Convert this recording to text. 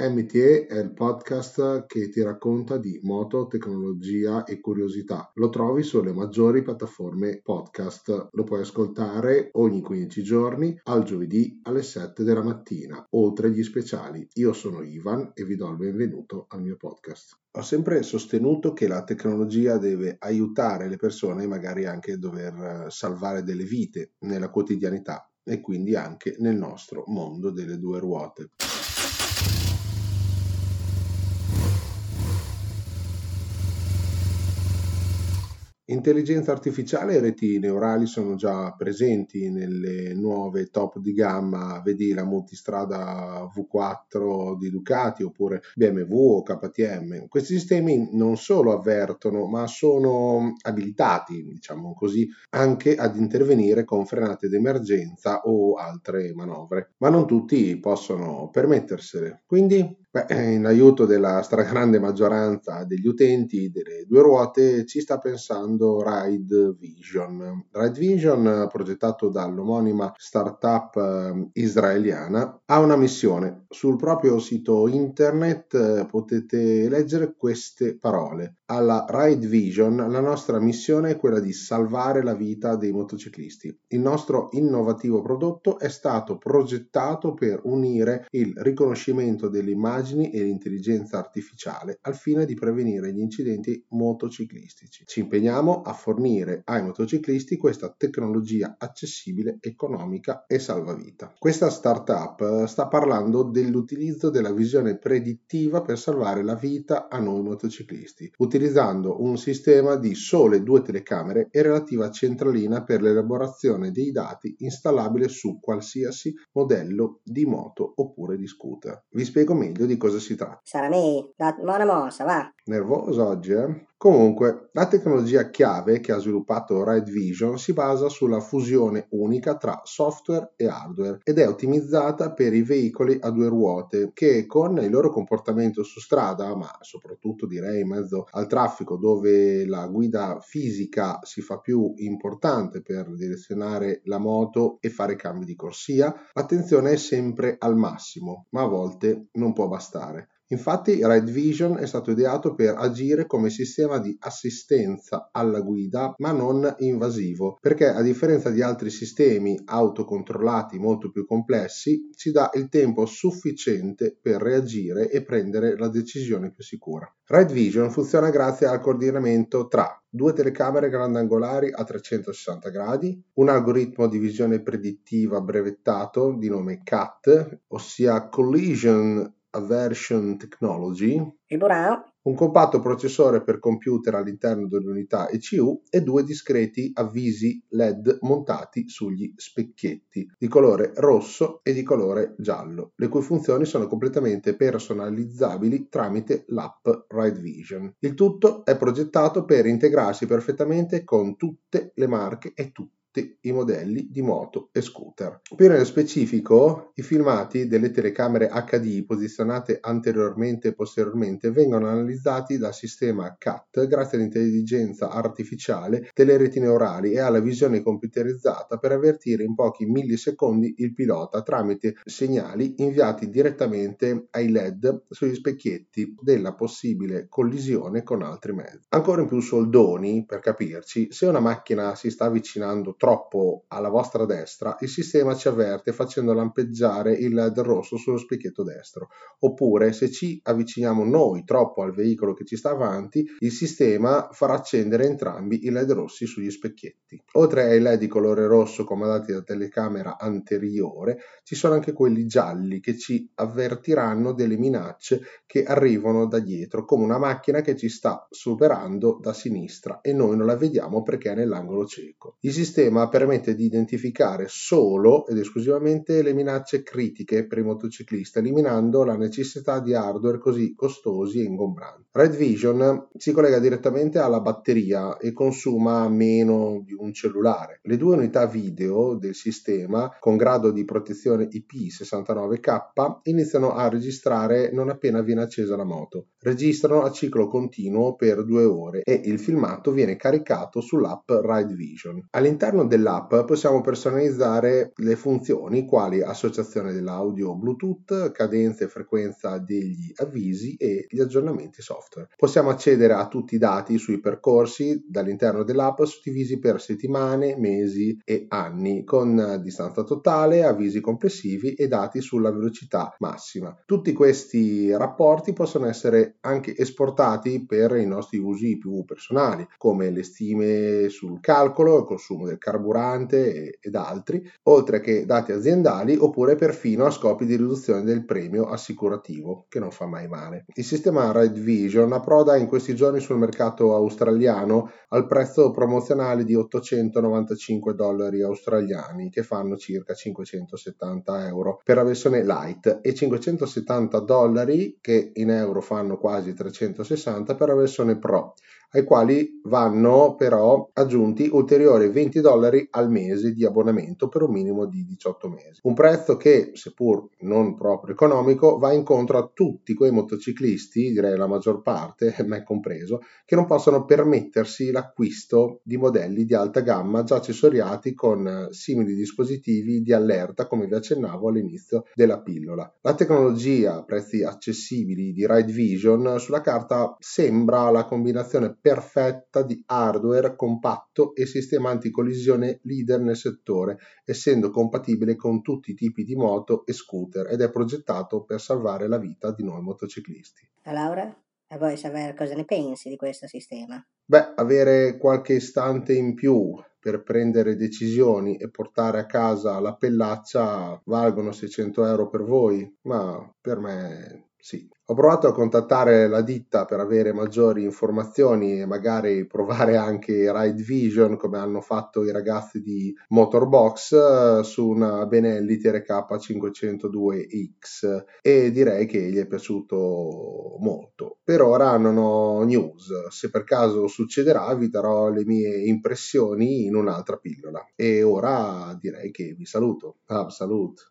MTE è il podcast che ti racconta di moto, tecnologia e curiosità. Lo trovi sulle maggiori piattaforme podcast. Lo puoi ascoltare ogni 15 giorni al giovedì alle 7 della mattina, oltre agli speciali. Io sono Ivan e vi do il benvenuto al mio podcast. Ho sempre sostenuto che la tecnologia deve aiutare le persone, magari anche dover eh, salvare delle vite nella quotidianità e quindi anche nel nostro mondo delle due ruote. Intelligenza artificiale e reti neurali sono già presenti nelle nuove top di gamma, vedi la multistrada V4 di Ducati oppure BMW o KTM. Questi sistemi non solo avvertono, ma sono abilitati, diciamo così, anche ad intervenire con frenate d'emergenza o altre manovre. Ma non tutti possono permettersele. Quindi Beh, in aiuto della stragrande maggioranza degli utenti delle due ruote ci sta pensando Ride Vision. Ride Vision, progettato dall'omonima startup eh, israeliana, ha una missione. Sul proprio sito internet eh, potete leggere queste parole. Alla Ride Vision la nostra missione è quella di salvare la vita dei motociclisti. Il nostro innovativo prodotto è stato progettato per unire il riconoscimento delle immagini e l'intelligenza artificiale al fine di prevenire gli incidenti motociclistici. Ci impegniamo a fornire ai motociclisti questa tecnologia accessibile, economica e salvavita. Questa startup sta parlando dell'utilizzo della visione predittiva per salvare la vita a noi motociclisti utilizzando un sistema di sole due telecamere e relativa centralina per l'elaborazione dei dati installabile su qualsiasi modello di moto oppure di scooter. Vi spiego meglio di cosa si tratta. Sarà me, la buona mossa, va. Nervoso oggi, eh? Comunque, la tecnologia chiave che ha sviluppato Ride Vision si basa sulla fusione unica tra software e hardware ed è ottimizzata per i veicoli a due ruote che con il loro comportamento su strada, ma soprattutto direi in mezzo al traffico dove la guida fisica si fa più importante per direzionare la moto e fare cambi di corsia, l'attenzione è sempre al massimo, ma a volte non può bastare. Infatti Ride Vision è stato ideato per agire come sistema di assistenza alla guida, ma non invasivo, perché a differenza di altri sistemi autocontrollati molto più complessi, ci dà il tempo sufficiente per reagire e prendere la decisione più sicura. Ride Vision funziona grazie al coordinamento tra due telecamere grandangolari a 360 gradi, un algoritmo di visione predittiva brevettato di nome CAT, ossia Collision Aversion Technology, un compatto processore per computer all'interno dell'unità ECU e due discreti avvisi LED montati sugli specchietti di colore rosso e di colore giallo, le cui funzioni sono completamente personalizzabili tramite l'app Ride Vision. Il tutto è progettato per integrarsi perfettamente con tutte le marche e tutti tutti i modelli di moto e scooter. Più nello specifico, i filmati delle telecamere HD posizionate anteriormente e posteriormente vengono analizzati dal sistema CAT grazie all'intelligenza artificiale delle reti neurali e alla visione computerizzata per avvertire in pochi millisecondi il pilota tramite segnali inviati direttamente ai LED sugli specchietti della possibile collisione con altri mezzi. Ancora in più soldoni, per capirci, se una macchina si sta avvicinando troppo alla vostra destra, il sistema ci avverte facendo lampeggiare il LED rosso sullo specchietto destro. Oppure, se ci avviciniamo noi troppo al veicolo che ci sta avanti, il sistema farà accendere entrambi i LED rossi sugli specchietti. Oltre ai LED di colore rosso comandati da telecamera anteriore, ci sono anche quelli gialli che ci avvertiranno delle minacce che arrivano da dietro, come una macchina che ci sta superando da sinistra e noi non la vediamo perché è nell'angolo cieco. Il sistema sistema permette di identificare solo ed esclusivamente le minacce critiche per i motociclisti, eliminando la necessità di hardware così costosi e ingombranti. Red Vision si collega direttamente alla batteria e consuma meno di un cellulare. Le due unità video del sistema, con grado di protezione IP69K, iniziano a registrare non appena viene accesa la moto. Registrano a ciclo continuo per due ore e il filmato viene caricato sull'app Ride Vision. All'interno All'interno dell'app possiamo personalizzare le funzioni quali associazione dell'audio Bluetooth, cadenza e frequenza degli avvisi e gli aggiornamenti software. Possiamo accedere a tutti i dati sui percorsi dall'interno dell'app suddivisi per settimane, mesi e anni con distanza totale, avvisi complessivi e dati sulla velocità massima. Tutti questi rapporti possono essere anche esportati per i nostri usi più personali come le stime sul calcolo, il consumo del carburante ed altri, oltre che dati aziendali oppure perfino a scopi di riduzione del premio assicurativo, che non fa mai male. Il sistema Red Vision approda in questi giorni sul mercato australiano al prezzo promozionale di 895 dollari australiani, che fanno circa 570 euro per la versione light e 570 dollari che in euro fanno quasi 360 per la versione pro ai quali vanno però aggiunti ulteriori 20 dollari al mese di abbonamento per un minimo di 18 mesi. Un prezzo che, seppur non proprio economico, va incontro a tutti quei motociclisti, direi la maggior parte, me compreso, che non possono permettersi l'acquisto di modelli di alta gamma già accessoriati con simili dispositivi di allerta, come vi accennavo all'inizio della pillola. La tecnologia a prezzi accessibili di Ride Vision sulla carta sembra la combinazione perfetta di hardware compatto e sistema anticollisione leader nel settore, essendo compatibile con tutti i tipi di moto e scooter ed è progettato per salvare la vita di noi motociclisti. Laura, e vuoi sapere cosa ne pensi di questo sistema? Beh, avere qualche istante in più per prendere decisioni e portare a casa la pellaccia valgono 600 euro per voi, ma per me sì. Ho provato a contattare la ditta per avere maggiori informazioni e magari provare anche Ride Vision come hanno fatto i ragazzi di Motorbox eh, su una Benelli TRK 502X e direi che gli è piaciuto molto. Per ora non ho news, se per caso succederà vi darò le mie impressioni in un'altra pillola. E ora direi che vi saluto. Ah, salut!